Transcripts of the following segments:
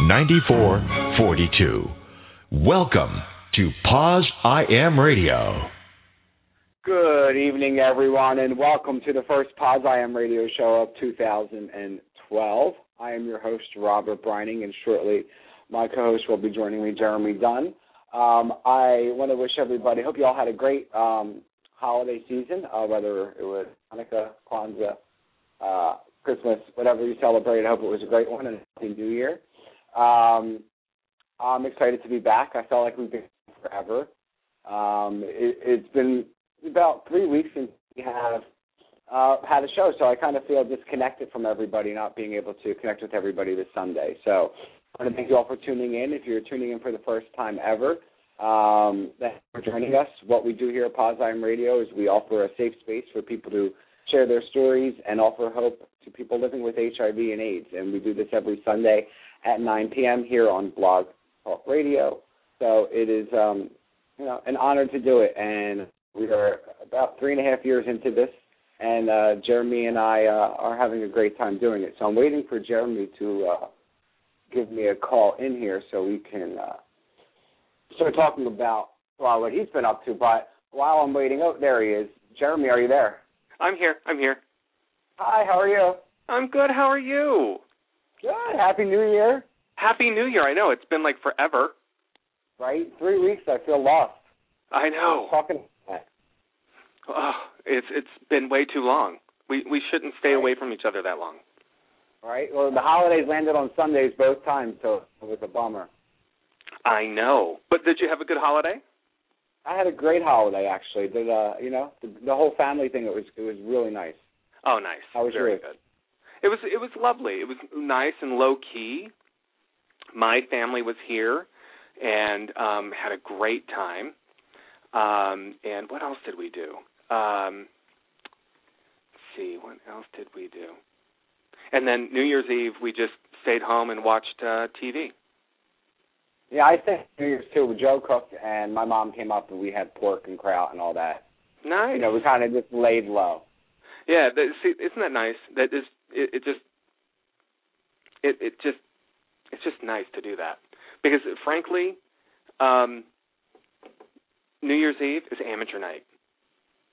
9442. Welcome to Poz I Am Radio. Good evening, everyone, and welcome to the first Poz I Am Radio show of 2012. I am your host, Robert Breining, and shortly my co host will be joining me, Jeremy Dunn. Um, I want to wish everybody, hope you all had a great um, holiday season, uh, whether it was Hanukkah, Kwanzaa, uh, Christmas, whatever you celebrate. I hope it was a great one and a happy new year. Um, I'm excited to be back. I felt like we've been forever. Um, it, it's been about three weeks since we have uh, had a show, so I kind of feel disconnected from everybody, not being able to connect with everybody this Sunday. So I want to thank you all for tuning in. If you're tuning in for the first time ever, um, thanks for joining us. What we do here at Poz Radio is we offer a safe space for people to share their stories and offer hope to people living with HIV and AIDS. And we do this every Sunday at 9 p.m. here on Blog Talk Radio. So it is, um, you know, an honor to do it. And we are about three and a half years into this, and uh, Jeremy and I uh, are having a great time doing it. So I'm waiting for Jeremy to uh, give me a call in here so we can uh, start talking about well what he's been up to. But while I'm waiting, oh, there he is. Jeremy, are you there? I'm here. I'm here. Hi, how are you? I'm good. How are you? Good. Happy New Year. Happy New Year. I know it's been like forever. Right? Three weeks. I feel lost. I know. Talking. Oh, it's it's been way too long. We we shouldn't stay Right. away from each other that long. Right. Well, the holidays landed on Sundays both times, so it was a bummer. I know. But did you have a good holiday? I had a great holiday actually. Did uh, you know, the, the whole family thing. It was it was really nice. Oh, nice. How was Very yours? good. It was it was lovely. It was nice and low key. My family was here and um had a great time. Um and what else did we do? Um let's see, what else did we do? And then New Year's Eve we just stayed home and watched uh TV. Yeah, I think New Year's too. Joe cooked, and my mom came up, and we had pork and kraut and all that. Nice. You know, we kind of just laid low. Yeah, that, see, isn't that nice? That is, it, it just, it it just, it's just nice to do that because, frankly, um, New Year's Eve is amateur night.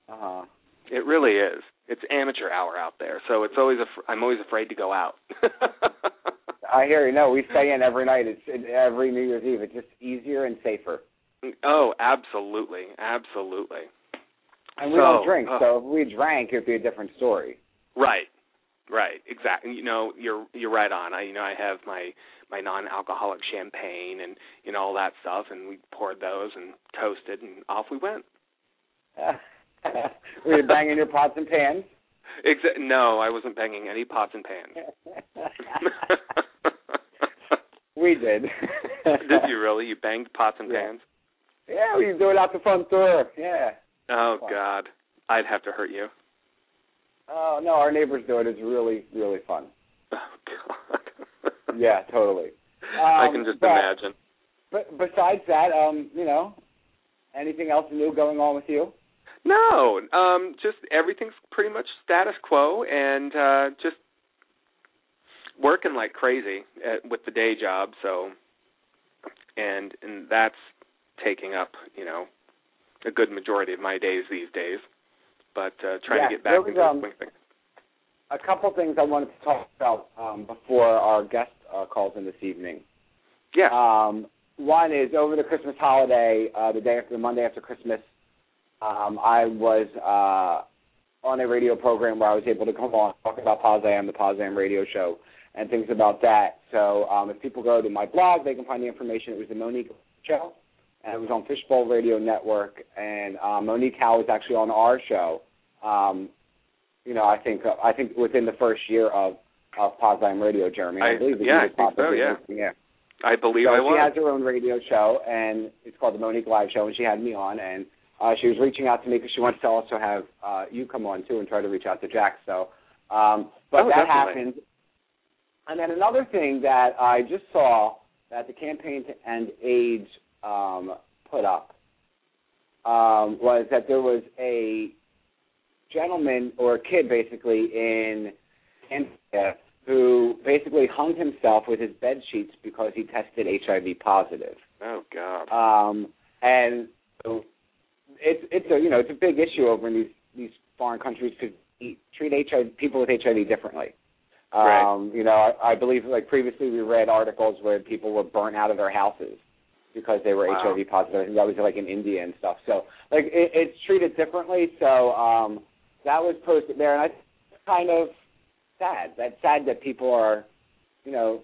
Uh huh. It really is. It's amateur hour out there, so it's always. Af- I'm always afraid to go out. I hear you. No, we stay in every night. It's it, every New Year's Eve. It's just easier and safer. oh, absolutely, absolutely. And we So, don't drink, uh, so if we drank, it'd be a different story. Right. Right. Exactly. You know, you're you're right on. I you know I have my my non-alcoholic champagne and you know all that stuff, and we poured those and toasted, and off we went. were you banging your pots and pans? Exa- no, I wasn't banging any pots and pans. we did. Did you really? You banged pots and Yeah. pans? Yeah, we do it out the front door. Yeah. Oh God, I'd have to hurt you. Oh no, our neighbors do it. It's really, really fun. Oh God. Yeah, totally. I Um, can just but- imagine. But besides that, um, you know, anything else new going on with you? No, um, just everything's pretty much status quo, and uh, just working like crazy at, with the day job. So, and and that's taking up, you know, a good majority of my days these days. But uh, trying Yeah, to get back was, into um, the swing a couple things I wanted to talk about um, before our guest uh, calls in this evening. Yeah. Um, one is over the Christmas holiday, uh, the day after the Monday after Christmas, um, I was uh, on a radio program where I was able to come on and talk about Poz Am, the Poz Am radio show, and things about that. So um, if people go to my blog, they can find the information. It was the Monique show, and it was on Fishbowl Radio Network. And uh, Monique Howe was actually on our show. Um, you know, I think uh, I think within the first year of of Poz Radio, Jeremy. I, I- believe that yeah, you I think so, yeah. yeah. I believe So I she was. has her own radio show, and it's called the Monique Live Show, and she had me on, and uh, she was reaching out to me because she wants to also have uh, you come on too and try to reach out to Jack. So, um, but Oh, that definitely. happened. And then another thing that I just saw that the campaign to end AIDS um, put up um, was that there was a gentleman or a kid basically in India who basically hung himself with his bed sheets because he tested HIV positive. Oh God. Um, and so it's it's a you know it's a big issue over in these these foreign countries because treat HIV people with HIV differently. Right. Um, You know, I, I believe like previously we read articles where people were burnt out of their houses because they were Wow. HIV positive. I think that was like in India and stuff. So like it, it's treated differently. So um, that was posted there, and I kind of sad. That's sad that people are, you know,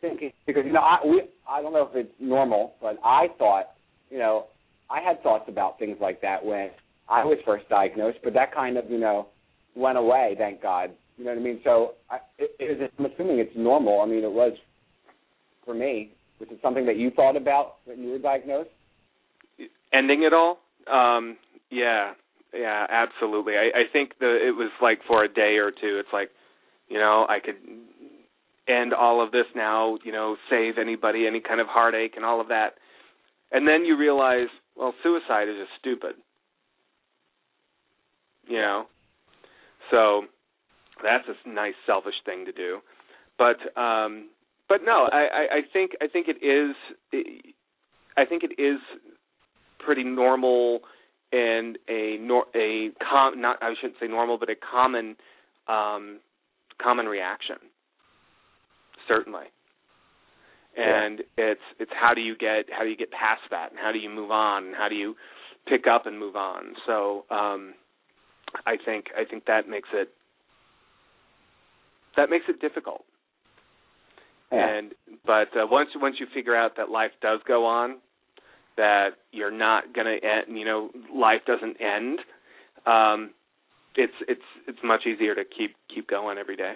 thinking because you know I we I don't know if it's normal, but I thought you know I had thoughts about things like that when I was first diagnosed, but that kind of you know went away. Thank God. You know what I mean? So I, it, it is, I'm assuming it's normal. I mean, it was for me. Was it something that you thought about when you were diagnosed? ending it all? Um yeah. Yeah absolutely. I i think the it was like for a day or two it's like you know i could end all of this now you know save anybody any kind of heartache and all of that. And then you realize well suicide is just stupid. You know? So that's a nice selfish thing to do. But um but no i i, I think i think it is i think it is pretty normal and a nor a com not I shouldn't say normal but a common um common reaction. Certainly. And it's it's how do you get how do you get past that? And how do you move on? And how do you pick up and move on? So um I think I think that makes it that makes it difficult Yeah. and but uh, once once you figure out that life does go on, that you're not gonna end, you know, life doesn't end. Um, it's it's it's much easier to keep keep going every day.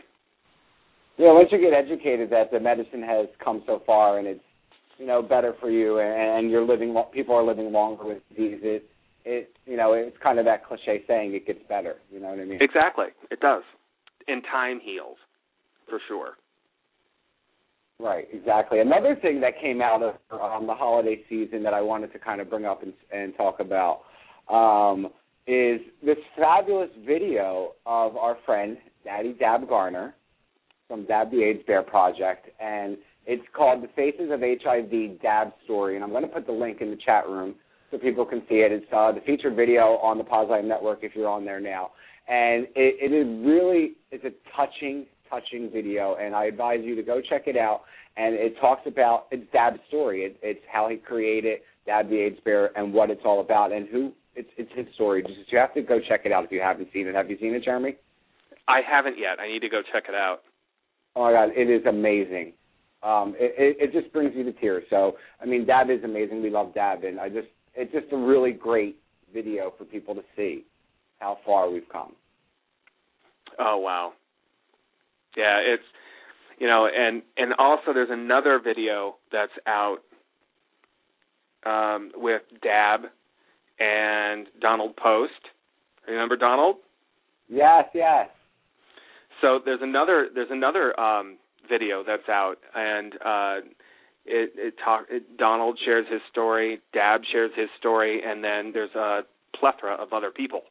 Yeah, once you get educated that the medicine has come so far and it's you know better for you and, and you're living people are living longer with disease it it you know it's kind of that cliche saying it gets better you know what I mean Exactly, it does. And time heals, for sure. Right exactly another thing that came out of um, the holiday season that I wanted to kind of bring up and, and talk about um, is this fabulous video of our friend Daddy Dab Garner from Dab the AIDS Bear Project, and it's called The Faces of HIV Dab Story, and I'm going to put the link in the chat room so people can see it. It's uh, the featured video on the Positive Network if you're on there now, and it, it is really it's a touching, touching video, and I advise you to go check it out. And it talks about it's Dab's story. It, it's how he created Dab the AIDS Bear and what it's all about, and who it's it's his story. Just you have to go check it out if you haven't seen it. Have you seen it, Jeremy? I haven't yet. I need to go check it out. Oh my God, it is amazing. Um, it, it, it just brings you to tears. So, I mean, Dab is amazing. We love Dab, and I just it's just a really great video for people to see how far we've come. Oh wow. Yeah, it's you know, and and also there's another video that's out um with Dab and Donald Post. Remember Donald? Yes, yes. So there's another there's another um video that's out and uh it it talk it, Donald shares his story, Dab shares his story and then there's a plethora of other people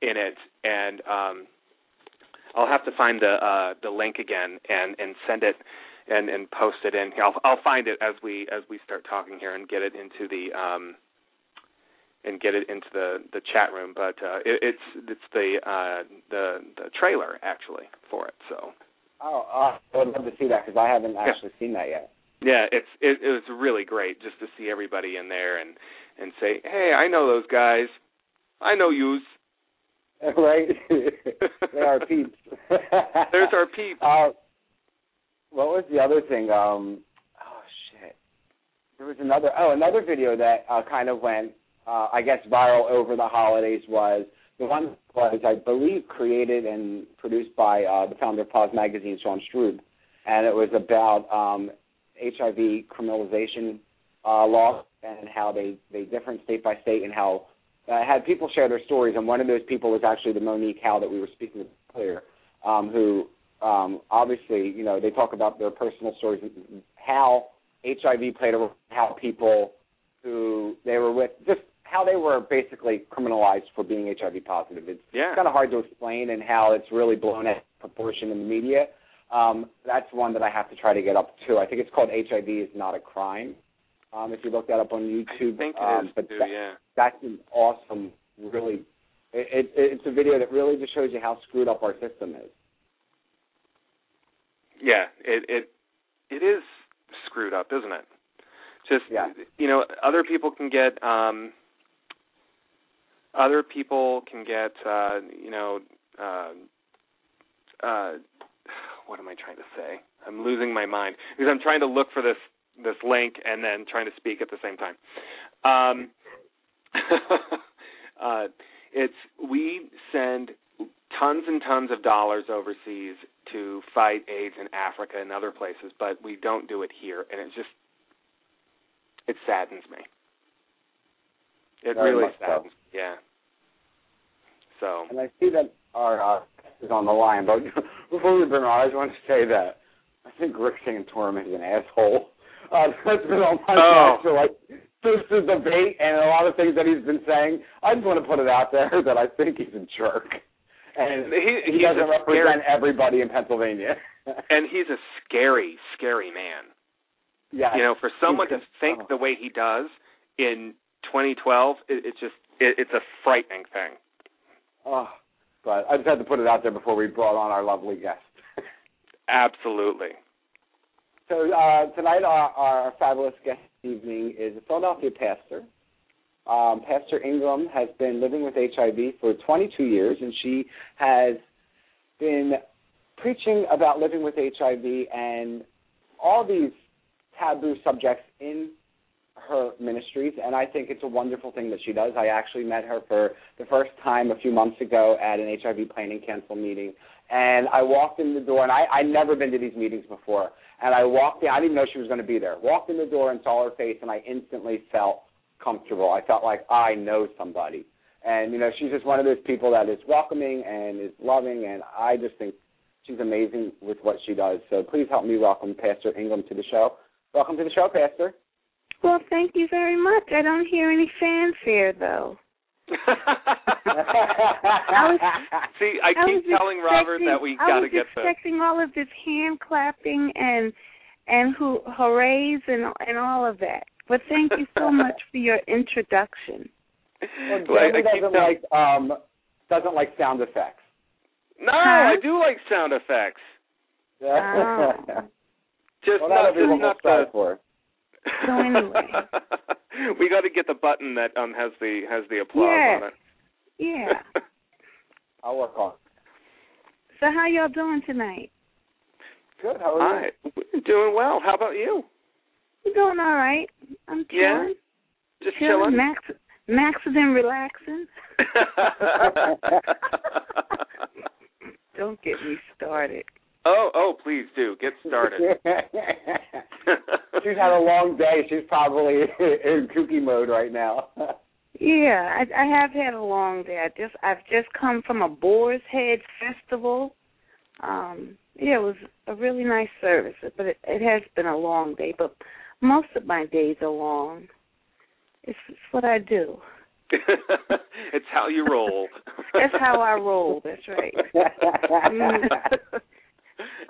in it and um I'll have to find the uh the link again and and send it and and post it in. I'll I'll find it as we as we start talking here and get it into the um and get it into the the chat room. But uh, it, it's it's the uh, the the trailer actually for it. So Oh, uh, I would love to see that because I haven't actually seen that yet. yeah, it's it, it was really great just to see everybody in there and and say, hey, I know those guys, I know yous. right? they are peeps. There's our peeps. Uh, what was the other thing? Um, oh shit! There was another. Oh, another video that uh, kind of went, uh, I guess, viral over the holidays was the one was, I believe, created and produced by uh, the founder of POZ Magazine, Sean Strub, and it was about um, HIV criminalization uh, law and how they they different state by state and how uh, had people share their stories. And one of those people was actually the Monique Howe that we were speaking with earlier, um, who um, obviously, you know, they talk about their personal stories, how HIV played a role, how people who they were with, just how they were basically criminalized for being HIV positive. It's Yeah. kind of hard to explain, and how it's really blown out of proportion in the media. Um, that's one that I have to try to get up to. I think it's called HIV is not a crime. Um, if you look that up on YouTube, I think it um, is but too. that- Yeah. that's an awesome, really. It, it, it's a video that really just shows you how screwed up our system is. Yeah, it it it is screwed up, isn't it? Just Yeah. you know, other people can get um other people can get uh you know uh uh what am I trying to say? I'm losing my mind because I'm trying to look for this this link and then trying to speak at the same time. Um uh it's we send tons and tons of dollars overseas to fight AIDS in Africa and other places, but we don't do it here, and it just it saddens me. It Very really so. saddens. me. Yeah. So And I see that our uh, is on the line, but before we bring on, I just want to say that I think Rick Santorum is an asshole. Uh, that's been on my Oh. mind for like the debate and a lot of things that he's been saying. I just want to put it out there that I think he's a jerk, and He- he doesn't represent everybody in Pennsylvania. and he's a scary, scary man. yeah, You know, for someone to think oh. the way he does in 2012, it, it's just it, it's a frightening thing. Oh, but I just had to put it out there before we brought on our lovely guest. Absolutely. So uh, tonight, our, our fabulous guest this evening is a Philadelphia pastor. Um, pastor Ingram has been living with HIV for 22 years, and she has been preaching about living with HIV and all these taboo subjects in her ministries, and I think it's a wonderful thing that she does. I actually met her for the first time a few months ago at an HIV Planning Council meeting, and I walked in the door, and I I'd never been to these meetings before, and I walked in. I didn't know she was going to be there. Walked in the door and saw her face, and I instantly felt comfortable. I felt like I know somebody, and you know she's just one of those people that is welcoming and is loving, and I just think she's amazing with what she does. So please help me welcome Pastor Ingram to the show. Welcome to the show, Pastor. Well, thank you very much. I don't hear any fanfare though. See, I I keep was telling Robert that we got to I get was the. expecting all of this hand clapping and and who hoorays and and all of that. But thank you so much for your introduction. Well, Well, I keep doesn't tell- like um doesn't like sound effects. No, Huh? I do like sound effects. Oh. Just well, not, just what we'll not the. for. So anyway. we got to get the button that um has the has the applause Yes. on it. Yeah. I'll work on. it. So how y'all doing tonight? Good. How are you? Hi, we're doing well. How about you? You doing all right? I'm Yeah? chilling. Just chilling. chilling. Max Max has been relaxing. Don't get me started. Oh, oh, please do get started. She's had a long day. She's probably in kooky mode right now. Yeah, I, I have had a long day. I just I've just come from a Boar's Head festival. Um, yeah, it was a really nice service, but it, it has been a long day. But most of my days are long. It's, it's what I do. it's how you roll. That's how I roll. That's right.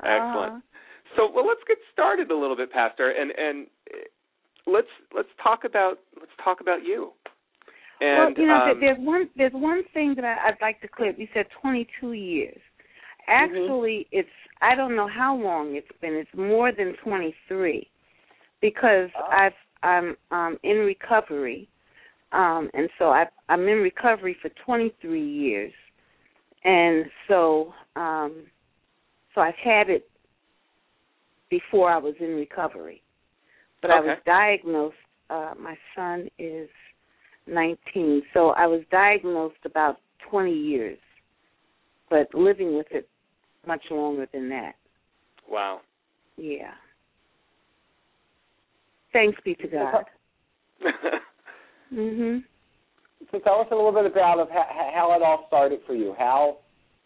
Mm. Excellent. Uh-huh. So, well, let's get started a little bit, Pastor, and and uh, let's let's talk about let's talk about you. And well, you know, um, there's one there's one thing that I, I'd like to clear. You said 22 years. Actually, Mm-hmm. it's I don't know how long it's been. It's more than 23 because Oh. I've I'm um in recovery, um, and so I I'm in recovery for 23 years, and so um, so I've had it before I was in recovery, but I was diagnosed. Uh, my son is 19, so I was diagnosed about 20 years, but living with it much longer than that. wow. Yeah. Thanks be to God. Mhm. So tell us a little bit about of how, how it all started for you. How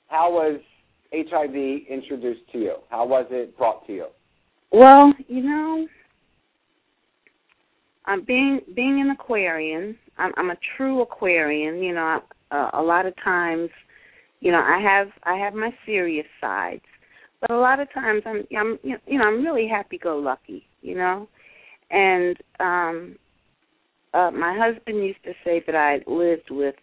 how was HIV introduced to you? How was it brought to you? Well, you know, I'm being being an Aquarian. I'm, I'm a true Aquarian. You know, uh, a lot of times, you know, I have I have my serious sides, but a lot of times I'm I'm you know I'm really happy go lucky. You know, and um, uh, my husband used to say that I lived with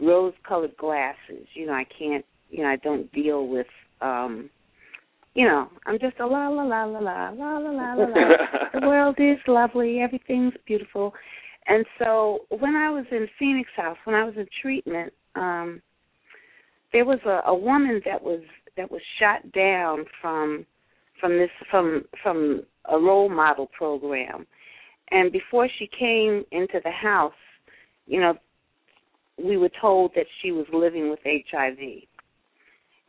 rose colored glasses. You know, I can't. You know, I don't deal with. um you know, I'm just a la la la la la la la la la la. the world is lovely, everything's beautiful. And so when I was in Phoenix House, when I was in treatment, um there was a, a woman that was that was shot down from from this from from a role model program. And before she came into the house, you know, we were told that she was living with HIV.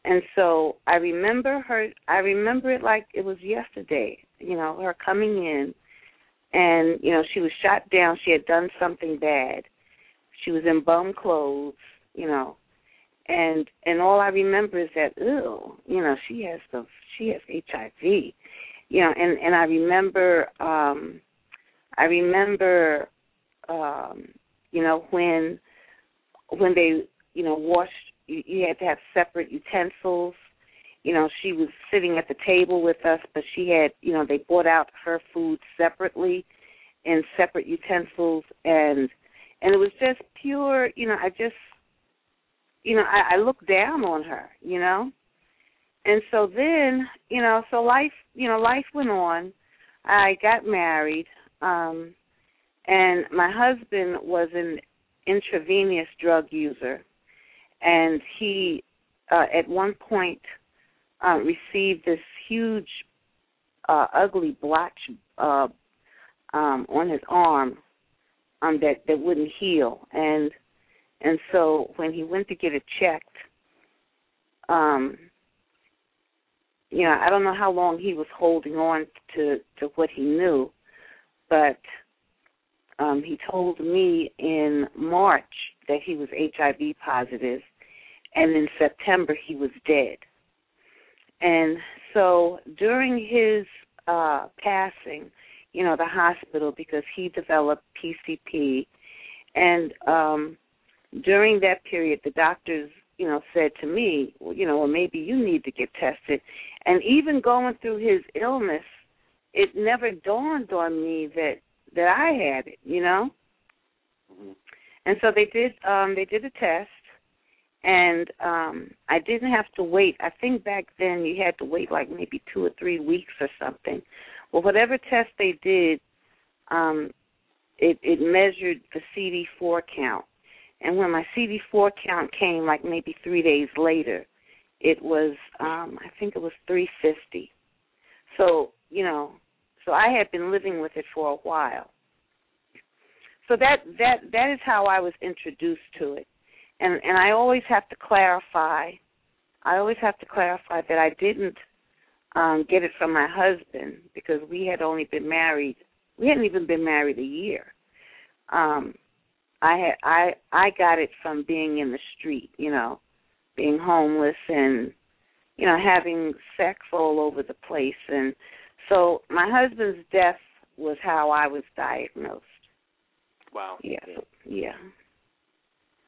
And so I remember her I remember it like it was yesterday, you know, her coming in and, you know, she was shot down, she had done something bad. She was in bum clothes, you know. And and all I remember is that, ew, you know, she has the she has HIV. You know, and, and I remember um I remember um, you know, when when they, you know, washed you, you had to have separate utensils. You know, she was sitting at the table with us, but she had, you know, they brought out her food separately in separate utensils, and and it was just pure. You know, I just, you know, I, I looked down on her. You know, and so then, you know, so life, you know, life went on. I got married, um, and my husband was an intravenous drug user and he uh, at one point uh, received this huge, uh, ugly blotch uh, um, on his arm um, that that wouldn't heal, and and so when he went to get it checked, um, you know, I don't know how long he was holding on to to what he knew, but um, he told me in March that he was HIV positive, and in September he was dead. And so during his uh, passing, you know, the hospital because he developed PCP, and um, during that period, the doctors, you know, said to me, well, you know, well maybe you need to get tested. And even going through his illness, it never dawned on me that that I had it, you know. Mhm. And so they did um they did a test and um I didn't have to wait. I think back then you had to wait like maybe 2 or 3 weeks or something. Well, whatever test they did um it it measured the CD4 count. And when my CD4 count came like maybe 3 days later, it was um I think it was 350. So, you know, so I had been living with it for a while. So that that that is how I was introduced to it. And and I always have to clarify I always have to clarify that I didn't um get it from my husband because we had only been married we hadn't even been married a year. Um I had I I got it from being in the street, you know, being homeless and you know having sex all over the place and so my husband's death was how I was diagnosed. Wow. Yeah. yeah.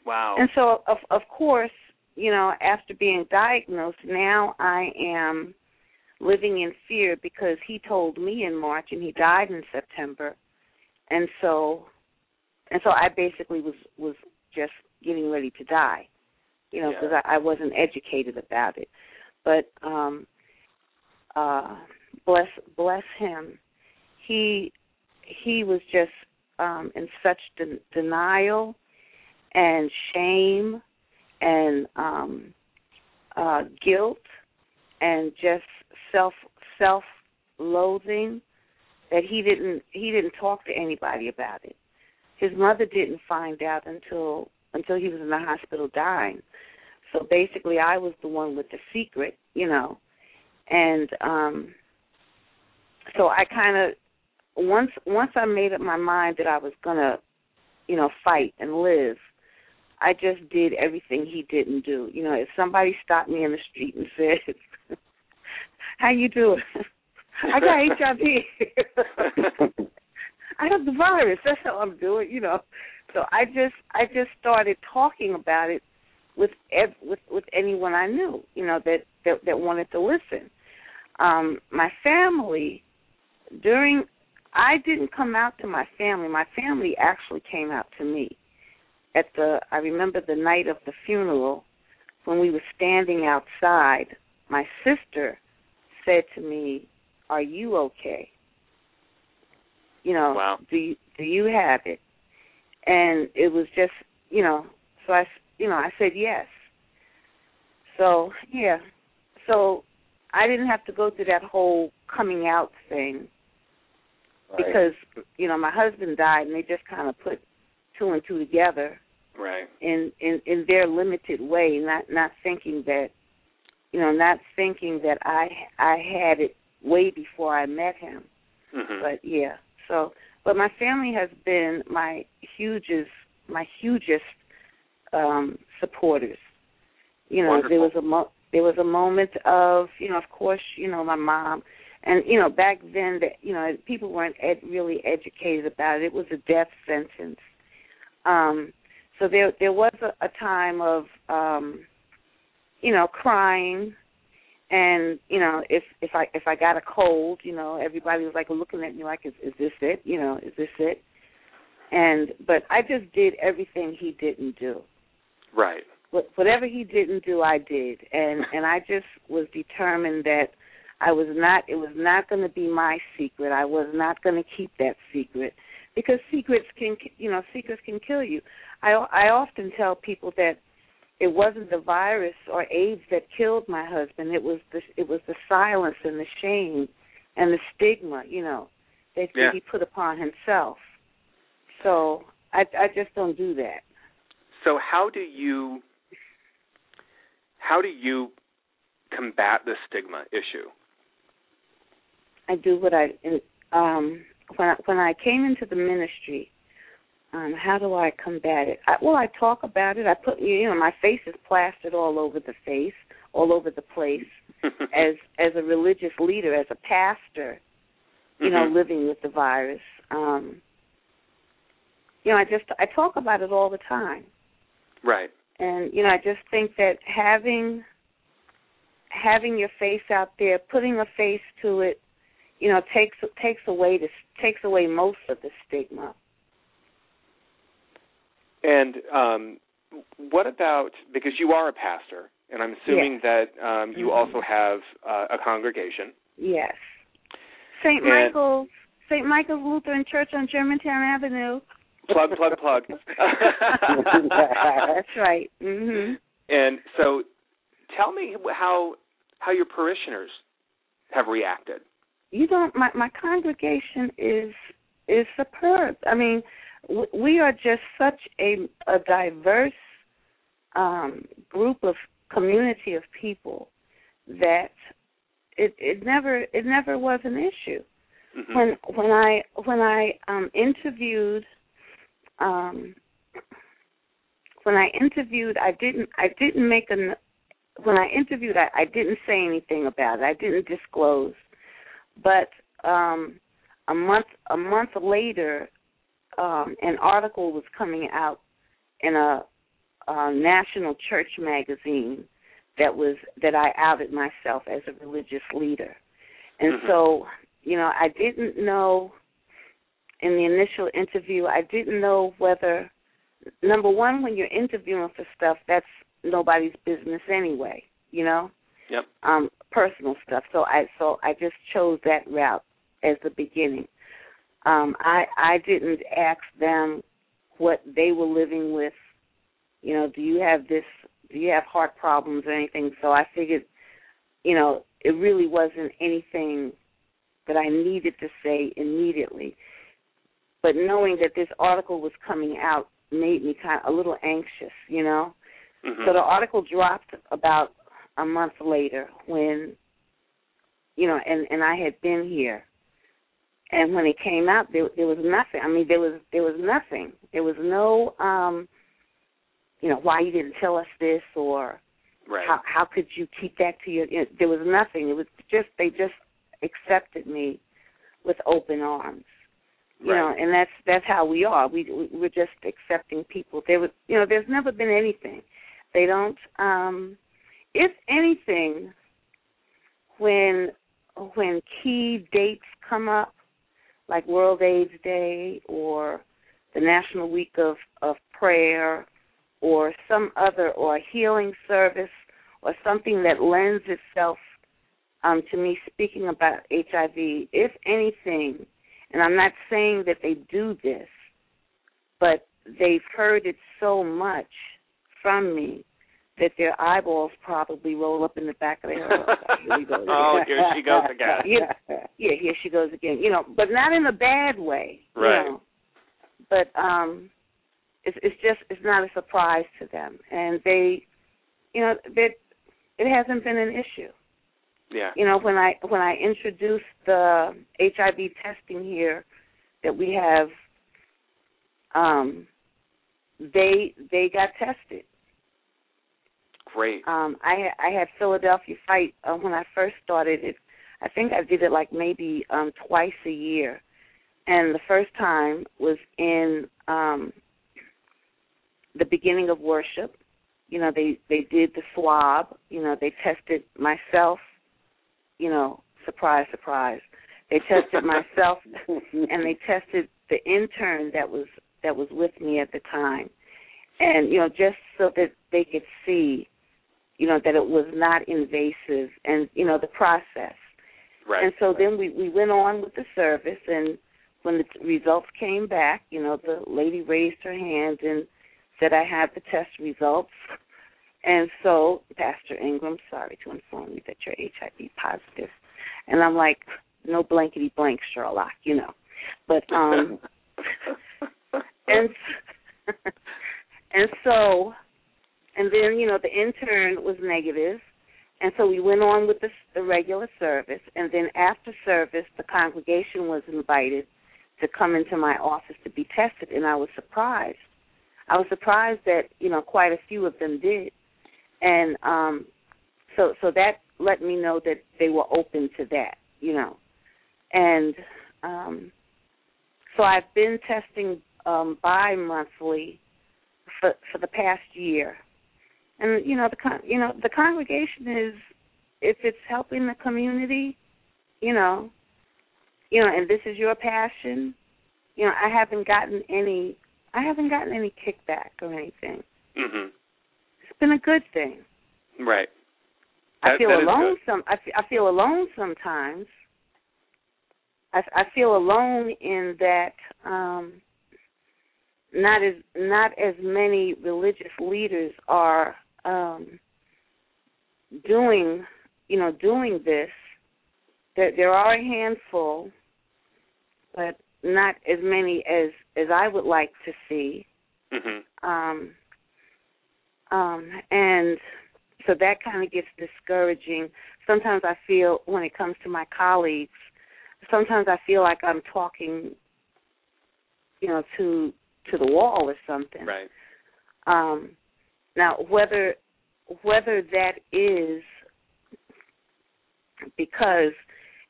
Wow. And so of of course, you know, after being diagnosed, now I am living in fear because he told me in March and he died in September. And so and so I basically was was just getting ready to die, you know, Yeah. because I, I wasn't educated about it. But um, uh, bless bless him, he he was just um, in such de- denial and shame and um, uh, guilt and just self self loathing that he didn't he didn't talk to anybody about it. His mother didn't find out until until he was in the hospital dying. So basically I was the one with the secret, you know. And um so I kind of once once I made up my mind that I was going to, you know, fight and live, I just did everything he didn't do. You know, if somebody stopped me in the street and said, "How you doing?" I got HIV. I have the virus. That's how I'm doing. You know, so I just I just started talking about it with ev- with with anyone I knew. You know that that, that wanted to listen. Um, my family during I didn't come out to my family. My family actually came out to me at the I remember the night of the funeral when we were standing outside. My sister said to me, "Are you okay?" You know, Wow. do you do you have it? And it was just, you know, so I, s- you know, I said yes. So yeah, so I didn't have to go through that whole coming out thing because you know my husband died and they just kind of put two and two together Right. in in in their limited way not not thinking that you know not thinking that i i had it way before i met him. Hmm but yeah so but my family has been my hugest my hugest um supporters. You know there was a mo- there was a moment of you know of course you know my mom. And you know back then that you know people weren't ed- really educated about it. It was a death sentence um so there there was a, a time of um you know crying. And you know if if i if i got a cold you know everybody was like looking at me like is is this it? You know is this it? And but i just did everything he didn't do. Right. What- whatever he didn't do i did. And and i just was determined that i was not it was not going to be my secret. I was not going to keep that secret because secrets can you know secrets can kill you i i often tell people that it wasn't the virus or AIDS that killed my husband. It was the it was the silence and the shame and the stigma, you know, that, Yeah. he put upon himself. So I I just don't do that. So how do you how do you combat the stigma issue? I do what I um when I, when I came into the ministry. Um, how do I combat it? I, well, I talk about it. I put you know my face is plastered all over the face, all over the place. as as a religious leader, as a pastor, you know, Mhm. living with the virus. Um, you know, I just I talk about it all the time, right. and you know, I just think that having having your face out there, putting a face to it, you know, takes takes away this takes away most of the stigma. And um, what about because you are a pastor, and I'm assuming that um, you Mhm. also have uh, a congregation. Yes, Saint Michael's Saint Michael's Lutheran Church on Germantown Avenue. Plug, plug, plug. That's right. Mhm. And so, tell me how how your parishioners have reacted. You know my my congregation is is superb. I mean w- we are just such a a diverse um group of community of people that it it never it never was an issue. Mhm. when when i when i um interviewed um when i interviewed i didn't i didn't make an when i interviewed i, I didn't say anything about it. I didn't disclose but um a month a month later um an article was coming out in a, a national church magazine that was that I outed myself as a religious leader. And Mhm. so, you know, I didn't know in the initial interview, I didn't know whether number one, when you're interviewing for stuff, that's nobody's business anyway. You know. Yep. Um, personal stuff. So I so I just chose that route as the beginning. Um, I I didn't ask them what they were living with. You know, do you have this? Do you have heart problems or anything? So I figured, you know, it really wasn't anything that I needed to say immediately. But knowing that this article was coming out made me kind of a little anxious, you know. Mm-hmm. So the article dropped about a month later when, you know, and and I had been here, and when it came out, there there was nothing. I mean, there was there was nothing. There was no, um, you know, why you didn't tell us this or right. how how could you keep that to your? You know, there was nothing. It was just they just accepted me with open arms you right. know and that's that's how we are we we're just accepting people there was you know there's never been anything they don't um if anything when when key dates come up like world aids day or the national week of of prayer or some other or a healing service or something that lends itself um to me speaking about hiv if anything and I'm not saying that they do this, but they've heard it so much from me that their eyeballs probably roll up in the back of their head. Here oh, here she goes again. yeah, yeah, here she goes again. You know, but not in a bad way. Right. You know? But um, it's it's just it's not a surprise to them, and they, you know, that it hasn't been an issue. Yeah. You know, when I when I introduced the HIV testing here that we have, um, they they got tested. Great. Um, I I had Philadelphia fight uh, when I first started it. I think I did it like maybe um twice a year, and the first time was in um the beginning of worship. You know, they they did the swab. You know, they tested myself. You know, surprise, surprise. They tested myself, and they tested the intern that was that was with me at the time, and you know, just so that they could see you know that it was not invasive and you know the process. Right. and so then we we went on with the service and when the results came back you know the lady raised her hand and said i have the test results. And so pastor ingram sorry to inform you that you're hiv positive. And i'm like no blankety blank sherlock you know. But um and and so and then you know the intern was negative. And so we went on with the, the regular service. And then after service the congregation was invited to come into my office to be tested. And i was surprised. I was surprised that you know quite a few of them did. And um so so that let me know that they were open to that you know. And um so i've been testing um bi monthly for for the past year and you know the con- you know the congregation is if it's helping the community, you know, you know, and this is your passion, you know, I haven't gotten any I haven't gotten any kickback or anything. Mhm. It's been a good thing. Right. I feel alone some I I feel alone sometimes. I I feel alone in that um not as not as many religious leaders are um doing you know doing this, that there are a handful but not as many as as I would like to see Mm-hmm. um um and so that kind of gets discouraging sometimes i feel when it comes to my colleagues sometimes i feel like i'm talking you know to to the wall or something Right. um now whether whether that is because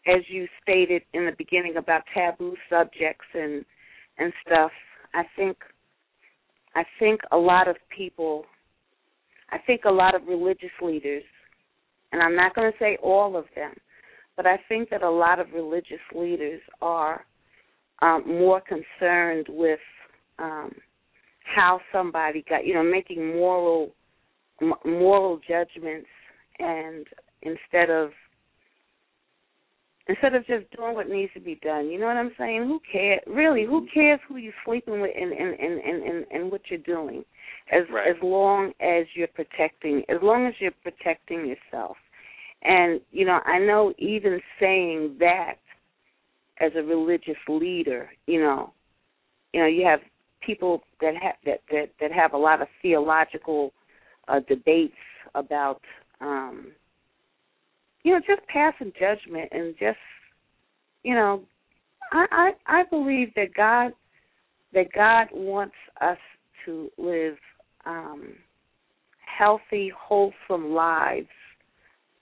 as you stated in the beginning about taboo subjects and and stuff i think i think a lot of people i think a lot of religious leaders and i'm not going to say all of them but i think that a lot of religious leaders are um, more concerned with um, how somebody got, you know, making moral m- moral judgments, and instead of instead of just doing what needs to be done. You know what I'm saying? Who cares? Really, who mm-hmm. cares who you're sleeping with and and and and, and, and what you're doing? As Right. as long as you're protecting, as long as you're protecting yourself. And you know, I know even saying that as a religious leader, you know, you know, you have people that have that that that have a lot of theological uh debates about um you know, just passing judgment and just you know, I I, I believe that God that God wants us to live um healthy, wholesome lives.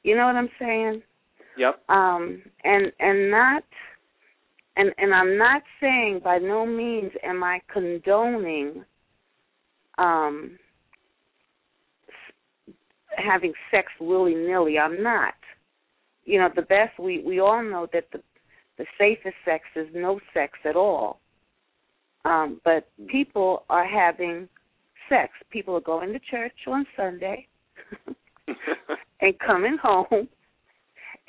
You know what I'm saying? Yep. um and and not and and I'm not saying by no means am I condoning um having sex willy nilly. I'm not. You know, the best we we all know that the the safest sex is no sex at all. Um, but people are having sex. People are going to church on Sunday and coming home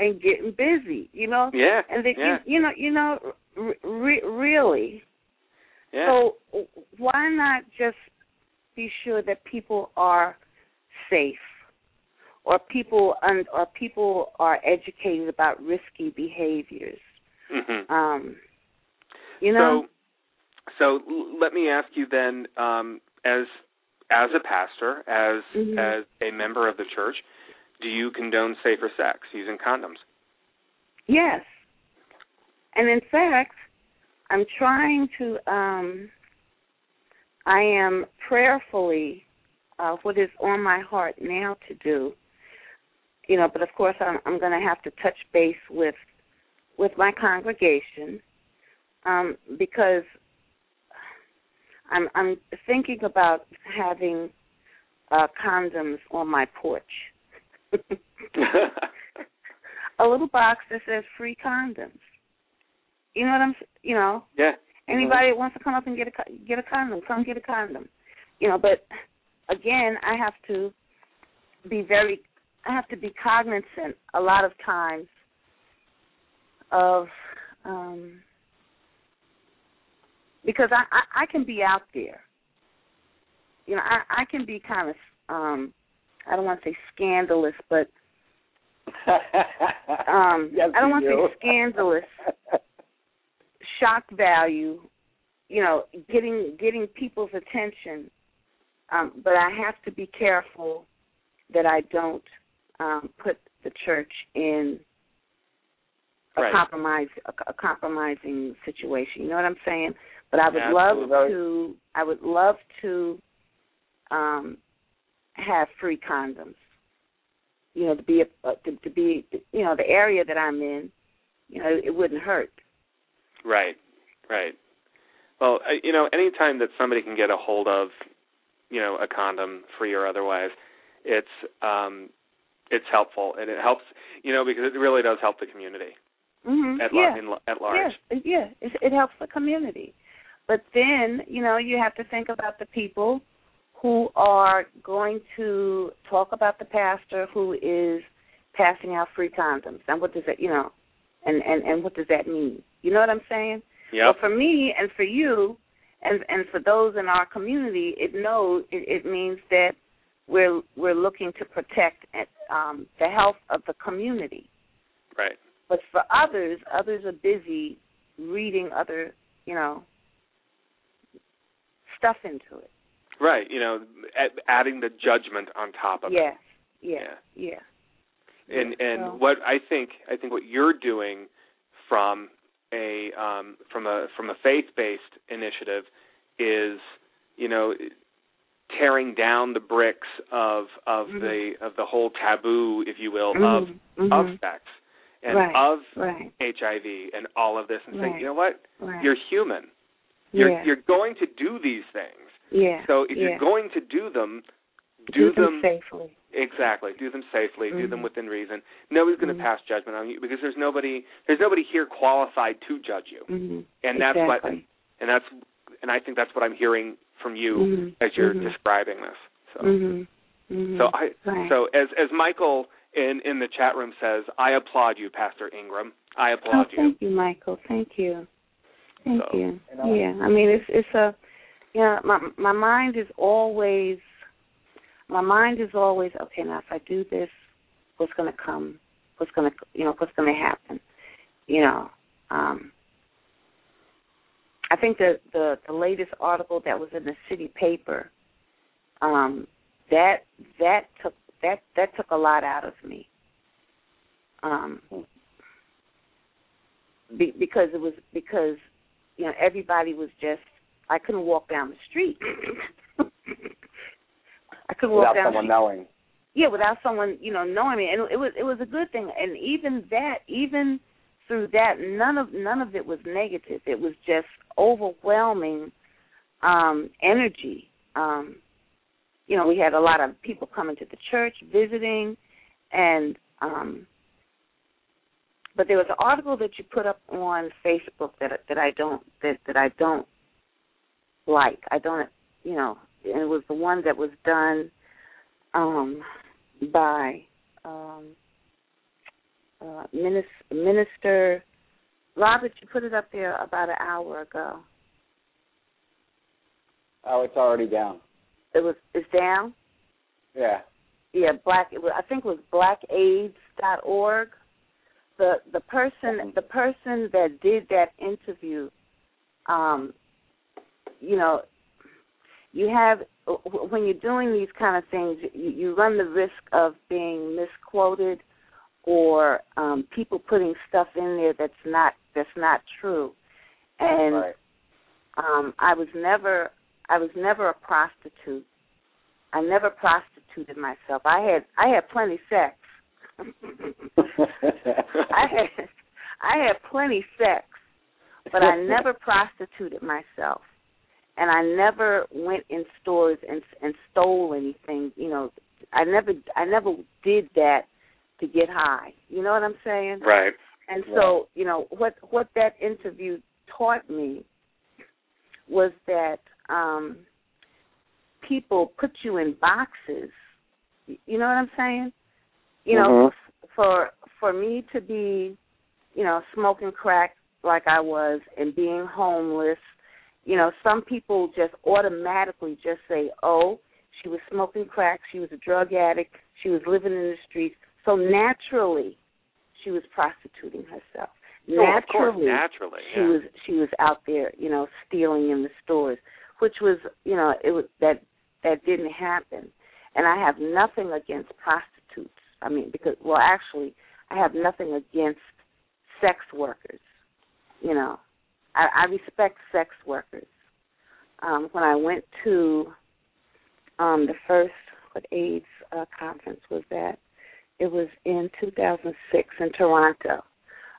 and getting busy, you know. yeah. And they, yeah. you, you know, you know, re- re- really. yeah. So why not just be sure that people are safe, or people un- or people are educated about risky behaviors? Mm-hmm. Um, you know, So, so let me ask you then, um, as as a pastor, as Mhm. as a member of the church, do you condone safer sex using condoms? yes. And in fact, I'm trying to. um I am prayerfully uh, what is on my heart now to do. You know, but of course, I'm, I'm going to have to touch base with with my congregation um, because I'm I'm thinking about having uh, condoms on my porch. A little box that says free condoms. You know what I'm? You know, yeah. anybody that wants to come up and get a get a condom, come get a condom. You know, but again, I have to be very. I have to be cognizant a lot of times of um because I, I I can be out there. You know, I I can be kind of um I don't want to say scandalous, but um Yes, I don't want to say scandalous shock value, you know, getting getting people's attention. Um, but I have to be careful that I don't um, put the church in a Right. compromise a, a compromising situation. You know what I'm saying? But I would Absolutely. love to I would love to um have free condoms. You know, to be a, uh, to, to be you know the area that I'm in, you know, it wouldn't hurt. Right, right. Well, I- you know, anytime that somebody can get a hold of, you know, a condom, free or otherwise, it's um, it's helpful and it helps, you know, because it really does help the community Mm-hmm. at yeah. in, at large. It- yeah, it, it helps the community. But then, you know, you have to think about the people who are going to talk about the pastor who is passing out free condoms. And what does that, you know, and and and what does that mean? You know what I'm saying? Yep. Well, for me and for you, and and for those in our community, it knows it, it means that we're we're looking to protect um, the health of the community. Right. But for others, others are busy reading other, you know, stuff into it. Right. You know, adding the judgment on top of Yes, yeah, Yeah. yeah. and and So- what I think I think what you're doing from a um, from a from a faith based initiative is you know tearing down the bricks of of Mhm. the of the whole taboo if you will Mhm, of mhm. of sex and Right, of right, HIV and all of this and saying you know what right. you're human you're yeah, you're going to do these things yeah. so if yeah. you're going to do them do, do them safely. Exactly. Do them safely. Do them Mhm. within reason. Nobody's going to Mhm. pass judgment on you because there's nobody there's nobody here qualified to judge you. Mhm. And that's what and that's and I think that's what I'm hearing from you Mhm. as you're Mhm. describing this. So so I Right. so as as Michael in in the chat room says, I applaud you, Pastor Ingram. I Oh, applaud you. thank you, Michael. Thank you. Thank So, you. you yeah, I mean, it's it's a, know, my my mind is always, my mind is always okay. Now, if I do this, what's going to come? What's going to, you know, what's going to happen? You know, um, I think the the the latest article that was in the city paper, um, that that took that that took a lot out of me. Um, be, because it was because you know everybody was just I couldn't walk down the street. I couldn't walk Without down someone the street. knowing. Yeah, without someone you know knowing me, and it was it was a good thing. And even that, even through that, none of none of it was negative. It was just overwhelming um, energy. Um, you know, we had a lot of people coming to the church, visiting, and um, but there was an article that you put up on Facebook that that I don't that that I don't like. I don't, you know, it was the one that was done um, by um, uh, minister, minister Robert. You put it up there about an hour ago. Oh, it's already down. It was it's down. Yeah. Yeah, black. It was, I think it was blackaids.org. The the person the person that did that interview, um, you know, you have when you're doing these kind of things, you, you run the risk of being misquoted or um, people putting stuff in there that's not that's not true. And right. um, I was never I was never a prostitute. I never prostituted myself. I had I had plenty sex. I had I had plenty sex, but I never prostituted myself, and I never went in stores and and stole anything. You know, I never I never did that to get high. You know what I'm saying? Right. And so, you know, what what that interview taught me was that um people put you in boxes. You know what I'm saying? You know, Mhm. for for me to be, you know, smoking crack like I was and being homeless, you know, some people just automatically just say, "Oh, she was smoking crack, she was a drug addict, she was living in the streets." So naturally, she was prostituting herself. Oh, of course, naturally, naturally. she yeah. was she was out there, you know, stealing in the stores, which was, you know, it was that that didn't happen. And I have nothing against prostitutes. I mean, because well, actually, I have nothing against sex workers. You know, I, I respect sex workers. Um, when I went to um, the first what AIDS uh, conference was that? It was in 2006 in Toronto.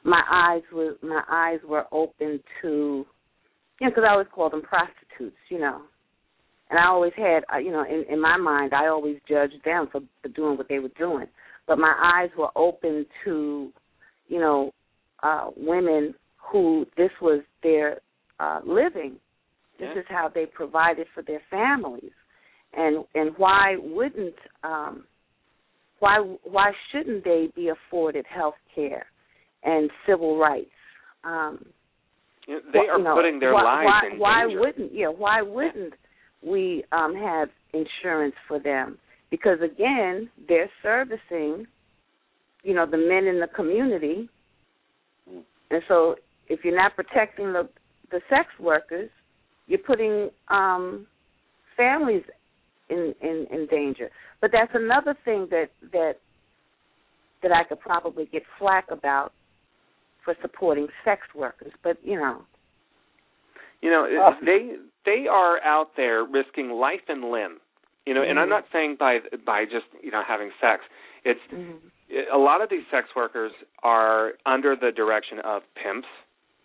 My eyes were my eyes were open to, you know, because I always called them prostitutes, you know, and I always had, uh, you know, in in my mind, I always judged them for, for doing what they were doing, but my eyes were open to, you know, uh women who this was their uh living. This Yeah. is how they provided for their families, and and why wouldn't um why why shouldn't they be afforded health care and civil rights? Um, they are you know, putting their why, lives why, in why danger. wouldn't yeah why wouldn't we um have insurance for them because again they're servicing you know the men in the community and so if you're not protecting the the sex workers you're putting um families in in in danger but that's another thing that that that I could probably get flack about for supporting sex workers but you know You know, it- Oh. they they are out there risking life and limb. You know, and I'm Mhm. not saying by by just you know having sex. It's mhm a lot of these sex workers are under the direction of pimps,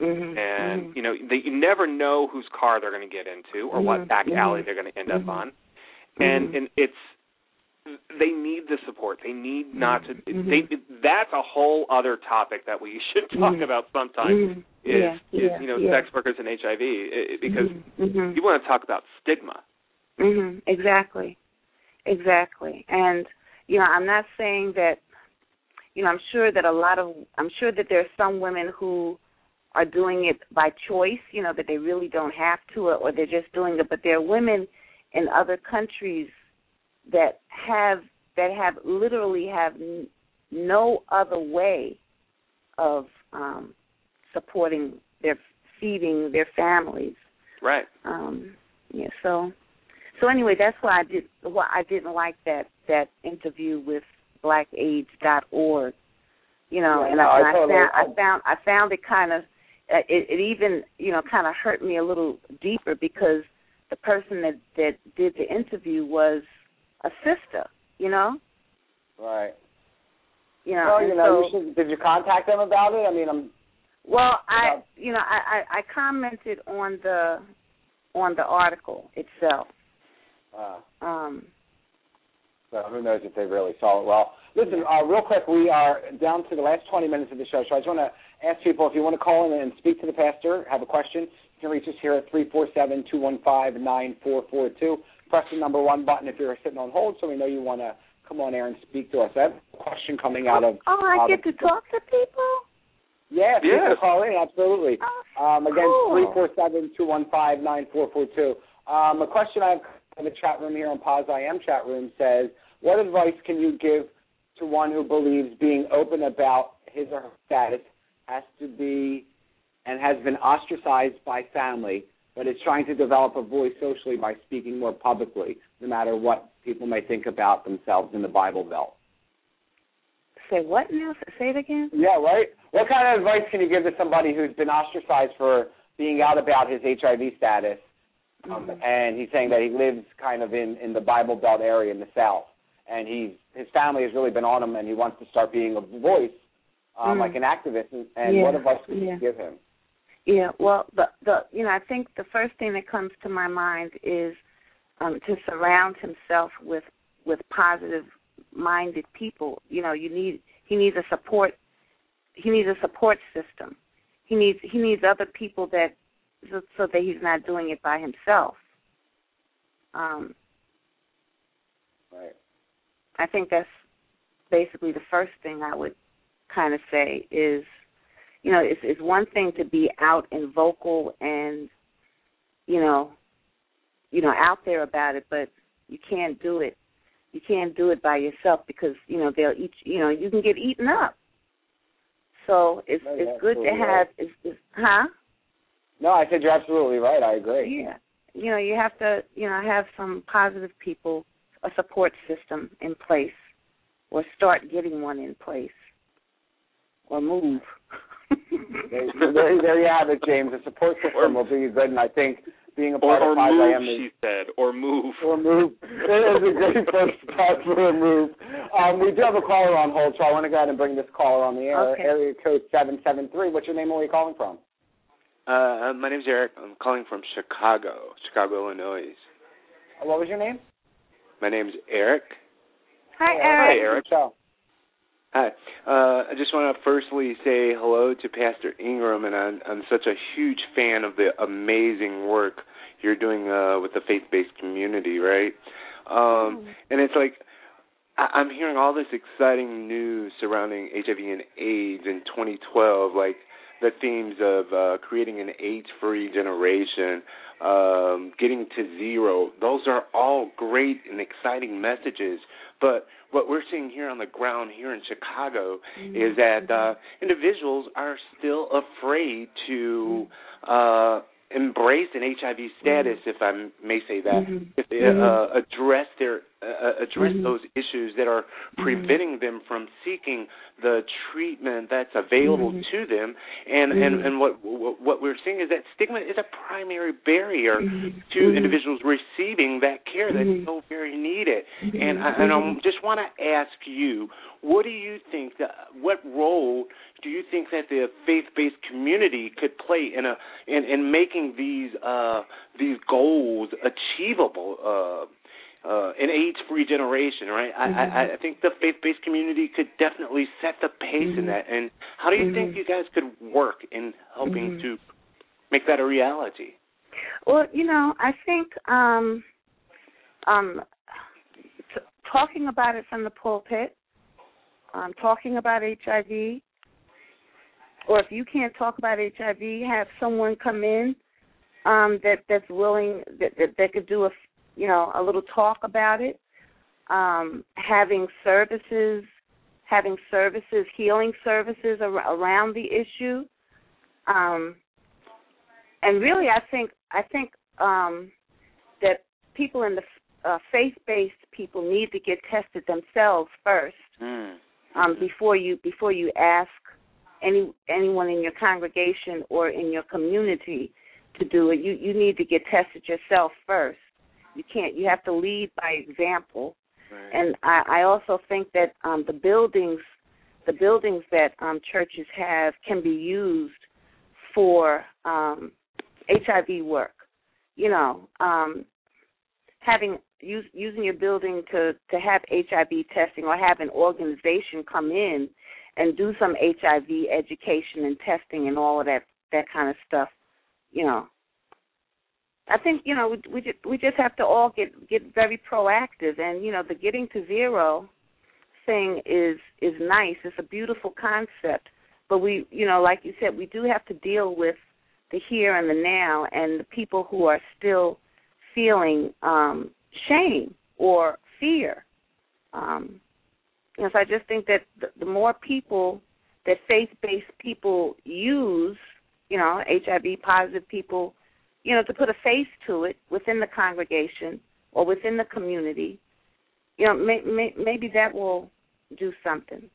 mhm and mhm. you know they you never know whose car they're going to get into or what Mhm, back alley mhm, they're going to end up mhm. on, and and it's they need the support. They need not to. They that's a whole other topic that we should talk about sometime. Is, yeah, is yeah, you know yeah. sex workers and HIV because you want to talk about stigma. Mhm. Exactly. Exactly. And you know, I'm not saying that you know, I'm sure that a lot of I'm sure that there are some women who are doing it by choice, you know, that they really don't have to or they're just doing it, but there are women in other countries that have that have literally have n- no other way of um supporting their feeding their families. Right. um yeah so so anyway that's why i did why i didn't like that that interview with blackaids.org you know Yeah, and, no, I, I and I, totally- found, I found i found it kind of it, it even you know kind of hurt me a little deeper because the person that that did the interview was a sister you know Right. you know Well, you know, so, you should, did you contact them about it? I mean, I'm. Well, I you know I, I I commented on the on the article itself. Uh, Um, So who knows if they really saw it well. Listen, uh, real quick, we are down to the last 20 minutes of the show, so I just want to ask people if you want to call in and speak to the pastor, have a question, you can reach us here at 347-215-9442. Press the number one button if you're sitting on hold so we know you want to come on air and speak to us. I have a question coming out of... oh, I get of- to talk to people. Yeah, people Yes. can call in, absolutely. Oh, Um, again, cool. three four seven two one five nine four four two. Um, a question I have in the chat room here on Poz I Am chat room says, "What advice can you give to one who believes being open about his or her status has to be and has been ostracized by family, but is trying to develop a voice socially by speaking more publicly, no matter what people may think about themselves in the Bible Belt?" Say what now? Say it again. Yeah, right. What kind of advice can you give to somebody who's been ostracized for being out about his HIV status? Um, Mhm. And he's saying that he lives kind of in in the Bible Belt area in the South, and he's his family has really been on him, and he wants to start being a voice, um, Mm. like an activist. And, and Yeah, what advice could yeah. you give him? Yeah, well, the the you know I think the first thing that comes to my mind is um, to surround himself with with positive minded people. You know, you need he needs a support he needs a support system. He needs he needs other people that so, so that he's not doing it by himself. Um, Right. I think that's basically the first thing I would kind of say is, you know, it's, it's one thing to be out and vocal and, you know, you know, out there about it, but you can't do it. You can't do it by yourself because you know they'll eat. You know, you can get eaten up. So it's No, it's good to absolutely have. It's, it's, huh? No, I said you're absolutely right. I agree. Yeah. You know, you have to, you know, have some positive people, a support system in place, or start getting one in place, or move. There, there, there you have it, James. The support system will be good, and I think being a part or of Poz move, Am is she said, or move. Or move. It is a great first spot for a move. Um, we do have a caller on hold, so I want to go ahead and bring this caller on the air. Okay. Area code 773. What's your name? Where are you calling from? Uh, my name's Eric. I'm calling from Chicago, Chicago, Illinois. Uh, What was your name? My name's Eric. Hi, Oh, Eric. Hi, Eric. Good. Hi. Uh, I just want to firstly say hello to Pastor Ingram, and I'm, I'm such a huge fan of the amazing work you're doing uh, with the faith-based community, right? Um, and it's like I- I'm hearing all this exciting news surrounding HIV and AIDS in 2012, like the themes of uh, creating an AIDS-free generation, um, getting to zero. Those are all great and exciting messages. But what we're seeing here on the ground here in Chicago is that uh, individuals are still afraid to uh, embrace an HIV status, if I may say that, Mhm. if they uh, address their uh, address Mhm. those issues that are preventing them from seeking the treatment that's available Mhm. to them. And and Mhm. and what what we're seeing is that stigma is a primary barrier to individuals receiving that care that's so very needed. And I, and I just want to ask you, what do you think that what role do you think that the faith-based community could play in a in, in making these uh, these goals achievable? Uh, uh, an AIDS-free generation, right? Mm-hmm. I, I, I think the faith-based community could definitely set the pace Mm-hmm. in that. And how do you think you guys could work in helping to make that a reality? Well, you know, I think um, um, t- talking about it from the pulpit, um, talking about HIV, or if you can't talk about HIV, have someone come in um, that that's willing that, that that could do a you know a little talk about it. Um, having services, having services, healing services ar- around the issue. Um, and really i think i think um that people in the uh, faith-based people need to get tested themselves first Mm. um before you before you ask any anyone in your congregation or in your community to do it you you need to get tested yourself first you can't you have to lead by example Right. and I, I also think that um, the buildings, the buildings that um, churches have, can be used for um, HIV work. You know, um, having use, using your building to to have HIV testing, or have an organization come in and do some HIV education and testing and all of that that kind of stuff. You know, I think you know we we just, we just have to all get get very proactive, and you know the getting to zero thing is is nice. It's a beautiful concept, but we you know like you said we do have to deal with the here and the now and the people who are still feeling um, shame or fear. Um, know, so I just think that the, the more people that faith-based people use, you know, HIV positive people you know, to put a face to it within the congregation or within the community, you know, may, may, maybe that will do something.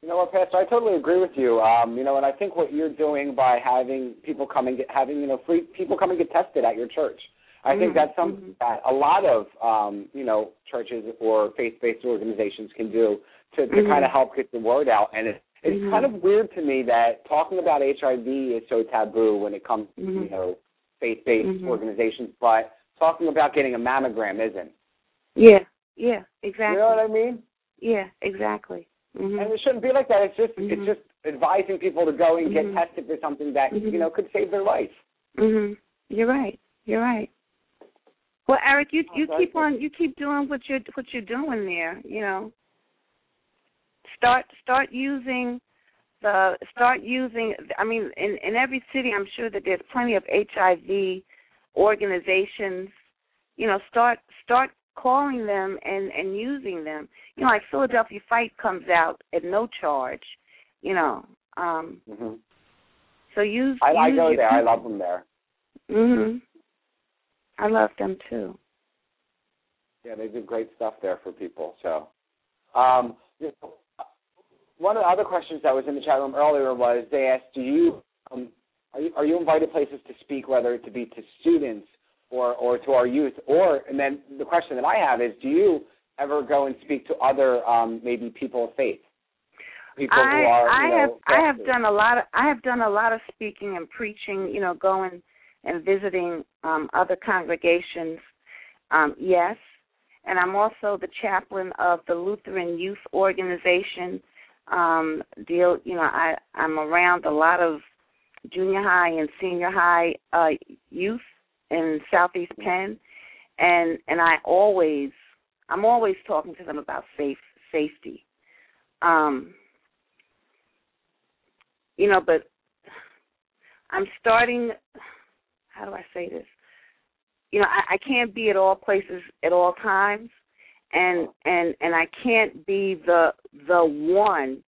You know what, Pastor? I totally agree with you. Um, you know, and I think what you're doing by having people come and get having you know free people come and get tested at your church. I think Mhm, that's something that a lot of um, you know churches or faith-based organizations can do to, to Mhm. kind of help get the word out. And it, it's Mhm. kind of weird to me that talking about HIV is so taboo when it comes to Mhm. you know faith-based Mhm. organizations, but talking about getting a mammogram isn't. Yeah, yeah, exactly. You know what I mean? Yeah, exactly. hmm And it shouldn't be like that. It's just it's just advising people to go and get Mhm. tested for something that you know could save their life. Mhm. You're right. You're right. Well, Eric, you you Oh, keep on you keep doing what you're what you're doing there. You know, start start using the start using. I mean, in in every city, I'm sure that there's plenty of HIV organizations. You know, start start calling them and and using them. You know, like Philadelphia Fight comes out at no charge. You know, um, hmm so use. I, I use go there. I love them there. Mhm. I love them too. Yeah, they do great stuff there for people. So, um, you know, one of the other questions that was in the chat room earlier was they asked, "Do you um, are you are you invited places to speak, whether it to be to students or or to our youth, or and then the question that I have is, do you ever go and speak to other um, maybe people of faith, people I who are I know, have I have done a lot of I have done a lot of speaking and preaching, you know, going and visiting um other congregations. Um yes. And I'm also the chaplain of the Lutheran Youth Organization. Um deal you know, I I'm around a lot of junior high and senior high uh youth in Southeast Penn and and I always I'm always talking to them about safe safety. Um you know, but I'm starting. How do I say this? You know, I, I can't be at all places at all times, and and and I can't be the the one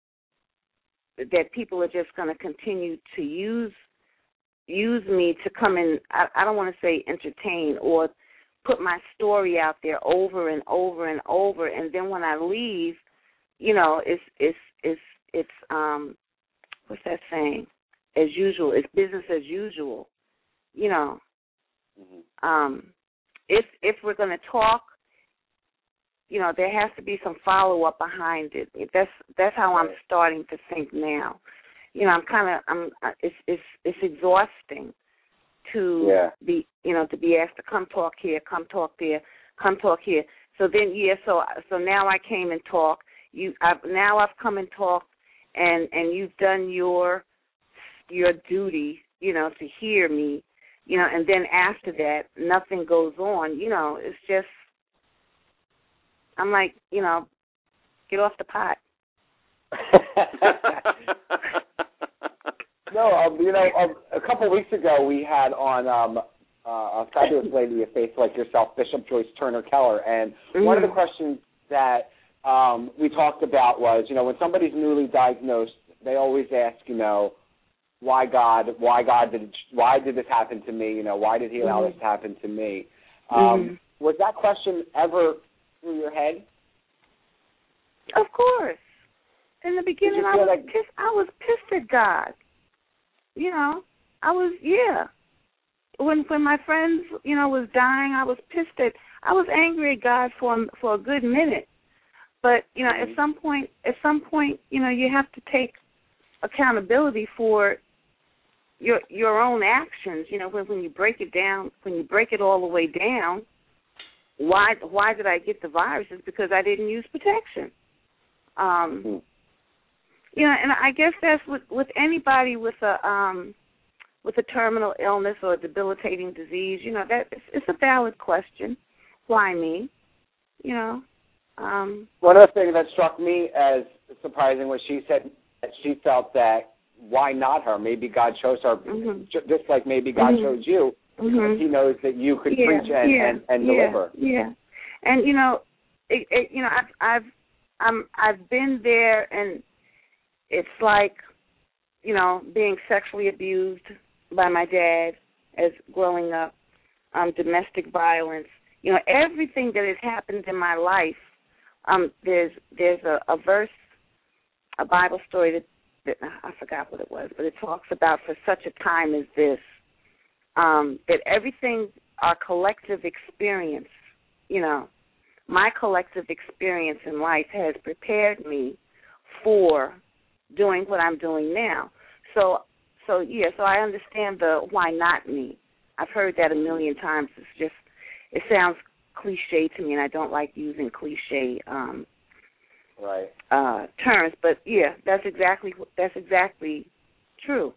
that people are just going to continue to use use me to come in. I, I don't want to say entertain or put my story out there over and over and over, and then when I leave, you know, it's it's it's it's um what's that saying? As usual, it's business as usual. You know, Mhm. um, if if we're going to talk, you know, there has to be some follow up behind it. That's that's how I'm starting to think now. You know, I'm kind of I'm it's it's it's exhausting to Yeah. be you know to be asked to come talk here, come talk there, come talk here. So then, yeah, so so now I came and talk. You, I've, now I've come and talked, and and you've done your your duty, you know, to hear me, you know, and then after that, nothing goes on. You know, it's just, I'm like, you know, get off the pot. no, um, you know, um, a couple weeks ago we had on um, uh, a fabulous lady of faith like yourself, Bishop Joyce Turner Keller, and mm-hmm. one of the questions that um, we talked about was, you know, when somebody's newly diagnosed, they always ask, you know, why God, why God did, why did this happen to me? You know, why did He allow mm-hmm. this to happen to me? Um, mm-hmm. Was that question ever through your head? Of course. In the beginning, I was like... pissed. I was pissed at God. You know, I was yeah. When when my friends, you know, was dying, I was pissed at. I was angry at God for for a good minute. But you know, mm-hmm. at some point, at some point, you know, you have to take accountability for your your own actions. You know, when when you break it down, when you break it all the way down, why why did I get the virus? It's because I didn't use protection. Um, mm-hmm. You know, and I guess that's with with anybody with a um with a terminal illness or a debilitating disease. You know, that it's, it's a valid question. Why me? You know. Um One other thing that struck me as surprising was she said that she felt that why not her? Maybe God chose her, mm-hmm. just like maybe God mm-hmm. chose you. Mm-hmm. He knows that you could yeah, preach and, yeah, and, and yeah, deliver. Yeah, and you know, it, it, you know, I've I've I'm I've been there, and it's like, you know, being sexually abused by my dad as growing up, um, domestic violence. You know, everything that has happened in my life. Um, there's there's a, a verse, a Bible story that, that I forgot what it was, but it talks about for such a time as this, um, that everything our collective experience, you know, my collective experience in life has prepared me for doing what I'm doing now. So so yeah, so I understand the why not me. I've heard that a million times. It's just it sounds cliche to me and I don't like using cliche um right uh terms, but yeah, that's exactly that's exactly true.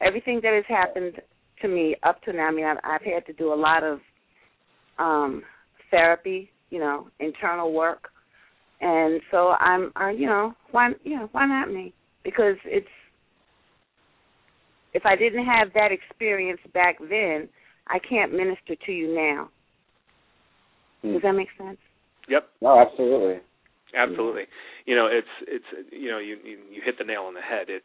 Everything that has happened to me up to now, I mean I've, I've had to do a lot of um therapy, you know, internal work. And so I'm I you know, why you know, why not me? Because it's if I didn't have that experience back then, I can't minister to you now. Hmm. Does that make sense? Yep. No, absolutely. Absolutely. You know, it's it's you know, you you, you hit the nail on the head. It's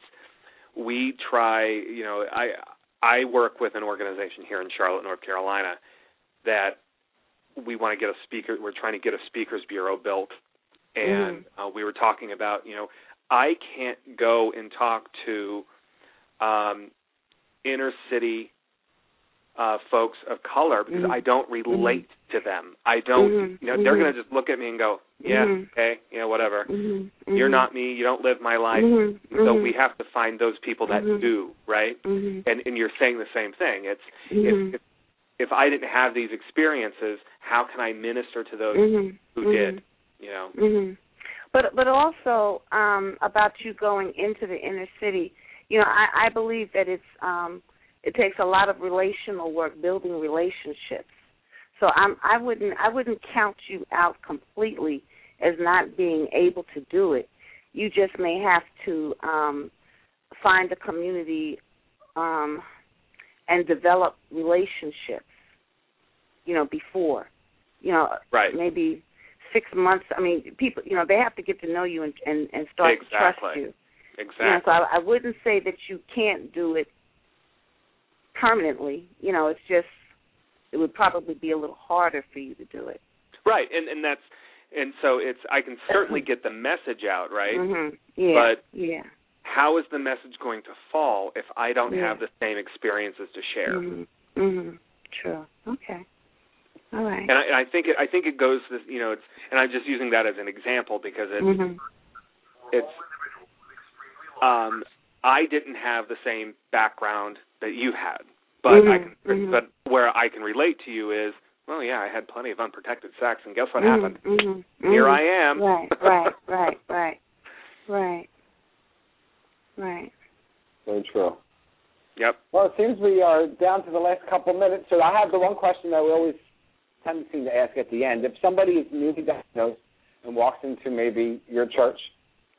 we try, you know, I I work with an organization here in Charlotte, North Carolina that we want to get a speaker we're trying to get a speakers bureau built and mm-hmm. uh, we were talking about, you know, I can't go and talk to um inner city uh folks of color because mm-hmm. I don't relate to them. I don't mm-hmm. you know, they're gonna just look at me and go, Yeah, Mhm. okay, you know, whatever. Mm-hmm. You're not me, you don't live my life. Mm-hmm. So we have to find those people that do, right? Mm-hmm. And and you're saying the same thing. It's if, if if I didn't have these experiences, how can I minister to those who did? You know. But but also um, about you going into the inner city. You know, I, I believe that it's um, it takes a lot of relational work, building relationships. So I'm I wouldn't I wouldn't count you out completely as not being able to do it. You just may have to um, find a community um, and develop relationships. You know, before. You know, Right. maybe six months. I mean, people. You know, they have to get to know you and and, and start to trust you. Exactly. You know, so I, I wouldn't say that you can't do it permanently. You know, it's just it would probably be a little harder for you to do it. Right. And and that's and so it's I can certainly get the message out, right? Mhm. Yeah. But yeah. how is the message going to fall if I don't Yeah. have the same experiences to share? Mhm. Mhm. True. Okay. All right. And I, and I think it I think it goes this you know it's and I'm just using that as an example because it's Mhm. it's um I didn't have the same background that you had. But I Mhm, can mhm. but where I can relate to you is well, yeah, I had plenty of unprotected sex, and guess what Mm, happened? mhm, Here. I am. Right, right, right, right, right, right. So true. Yep. Well, it seems we are down to the last couple minutes. So I have the one question that we always tend to seem to ask at the end. If somebody is newly diagnosed and walks into maybe your church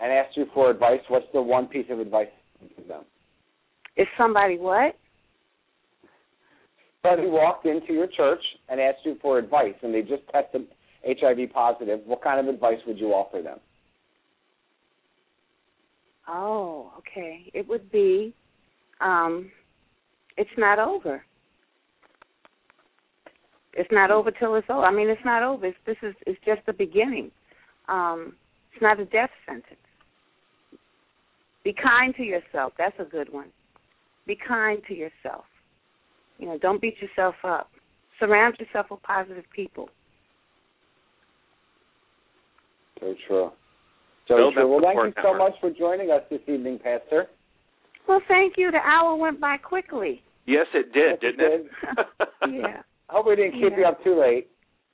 and asks you for advice, what's the one piece of advice you give them? Is somebody what? Somebody walked into your church and asked you for advice, and they just tested HIV positive. What kind of advice would you offer them? Oh, okay. It would be, um, it's not over. It's not over till it's over. I mean, it's not over. It's, this is it's just the beginning. Um, it's not a death sentence. Be kind to yourself. That's a good one. Be kind to yourself. You know, don't beat yourself up. Surround yourself with positive people. Very true. So Build true. Well, thank you so much for joining us this evening, Pastor. Well, thank you. The hour went by quickly. Yes, it did, Yes, it didn't it? yeah. I hope we didn't keep Yeah. you up too late.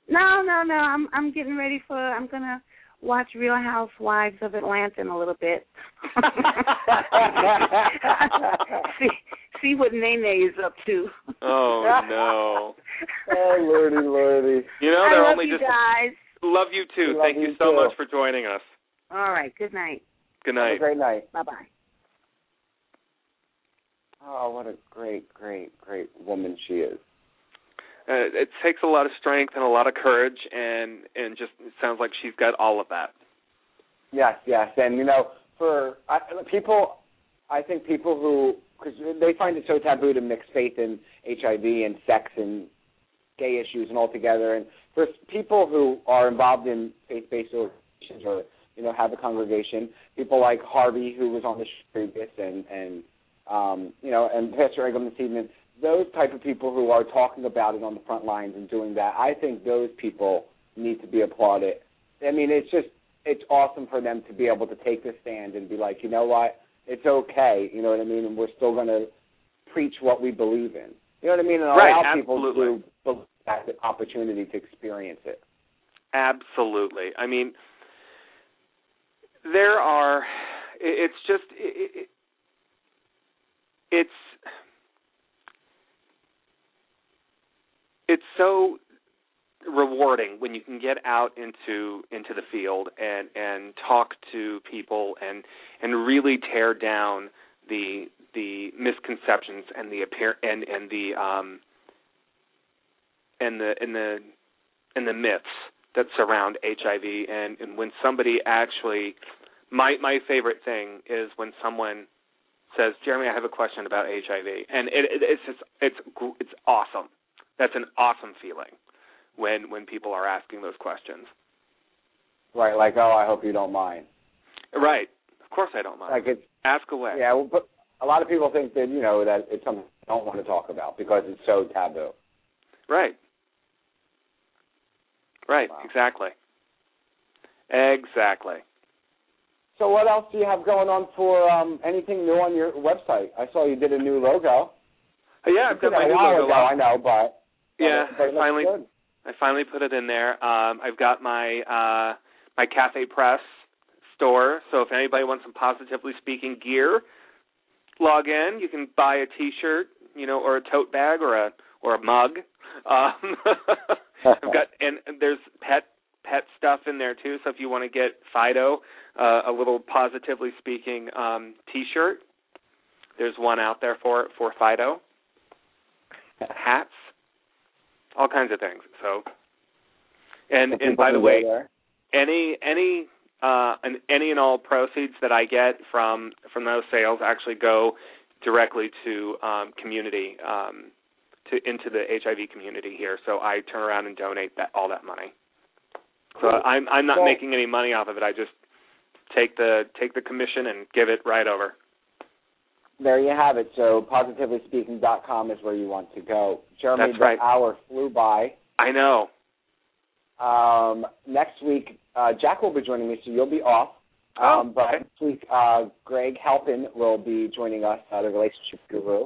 No, no, no. I'm I'm getting ready for. I'm gonna watch Real Housewives of Atlanta in a little bit. see see what Nene is up to. Oh no. oh, lordy, lordy. You know they're love only you just guys. love you too. Love Thank you you so too. much for joining us. All right. Good night. Good night. Have a night. great night. Bye bye. Oh, what a great, great, great woman she is. Uh, it takes a lot of strength and a lot of courage, and and just it sounds like she's got all of that. Yes, yes, and you know, for I, people, I think people who because they find it so taboo to mix faith in HIV and sex and gay issues and all together, and for people who are involved in faith-based organizations or you know have a congregation, people like Harvey who was on the show previous and and um, you know and Pastor Ingram this evening, those type of people who are talking about it on the front lines and doing that, I think those people need to be applauded. I mean, it's just it's awesome for them to be able to take this stand and be like, you know what, it's okay, you know what I mean, and we're still going to preach what we believe in. You know what I mean, and Right, allow people absolutely. to have that the opportunity to experience it. Absolutely. I mean, there are. It's just. It, it, it's. It's so rewarding when you can get out into into the field and and talk to people and and really tear down the the misconceptions and the appear and and the um and the and the and the myths that surround HIV and and when somebody actually my my favorite thing is when someone says Jeremy I have a question about HIV and it, it it's just it's it's awesome that's an awesome feeling when when people are asking those questions Right, like, oh, I hope you don't mind. right of course I don't mind Like it's ask away yeah, well, but a lot of people think that you know that it's something they don't want to talk about because it's so taboo. right right Wow. exactly exactly So what else do you have going on for um, anything new on your website? I saw you did a new logo. Yeah I've got my new logo ago. I know, but yeah I finally good. I finally put it in there. Um, I've got my uh, my CafePress store, so if anybody wants some positively speaking gear, log in. You can buy a T-shirt, you know, or a tote bag, or a or a mug. Um, I've got and there's pet pet stuff in there too. So if you want to get Fido uh, a little positively speaking um, T-shirt, there's one out there for for Fido. Hats, all kinds of things. So, and and by the way, any any uh and any and all proceeds that I get from from those sales actually go directly to um community um to into the HIV community here. So I turn around and donate that all that money. So. I'm I'm not Well- making any money off of it. I just take the take the commission and give it right over. There you have it. So positivelyspeaking.com is where you want to go. Jeremy, That's the hour flew by. I know. Um, next week, uh, Jack will be joining me, so you'll be off. Oh, Um, but okay. next week, uh, Greg Halpin will be joining us, uh, the relationship guru.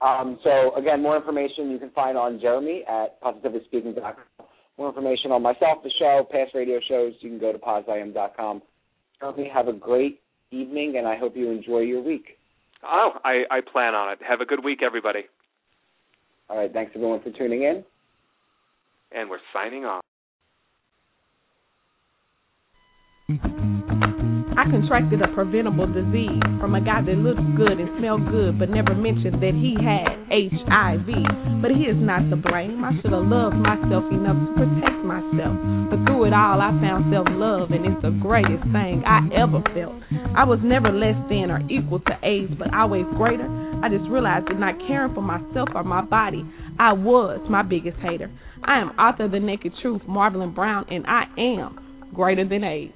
Um, so again, more information you can find on Jeremy at positivelyspeaking.com. More information on myself, the show, past radio shows, you can go to poziam.com. Jeremy, have a great evening, and I hope you enjoy your week. Oh, I, I plan on it. Have a good week, everybody. All right, thanks everyone for tuning in. And we're signing off. I contracted a preventable disease from a guy that looked good and smelled good, but never mentioned that he had HIV. But he is not to blame. I should have loved myself enough to protect myself. But through it all, I found self love, and it's the greatest thing I ever felt. I was never less than or equal to AIDS, but always greater. I just realized that not caring for myself or my body, I was my biggest hater. I am author of The Naked Truth, Marvelyn Brown, and I am greater than AIDS.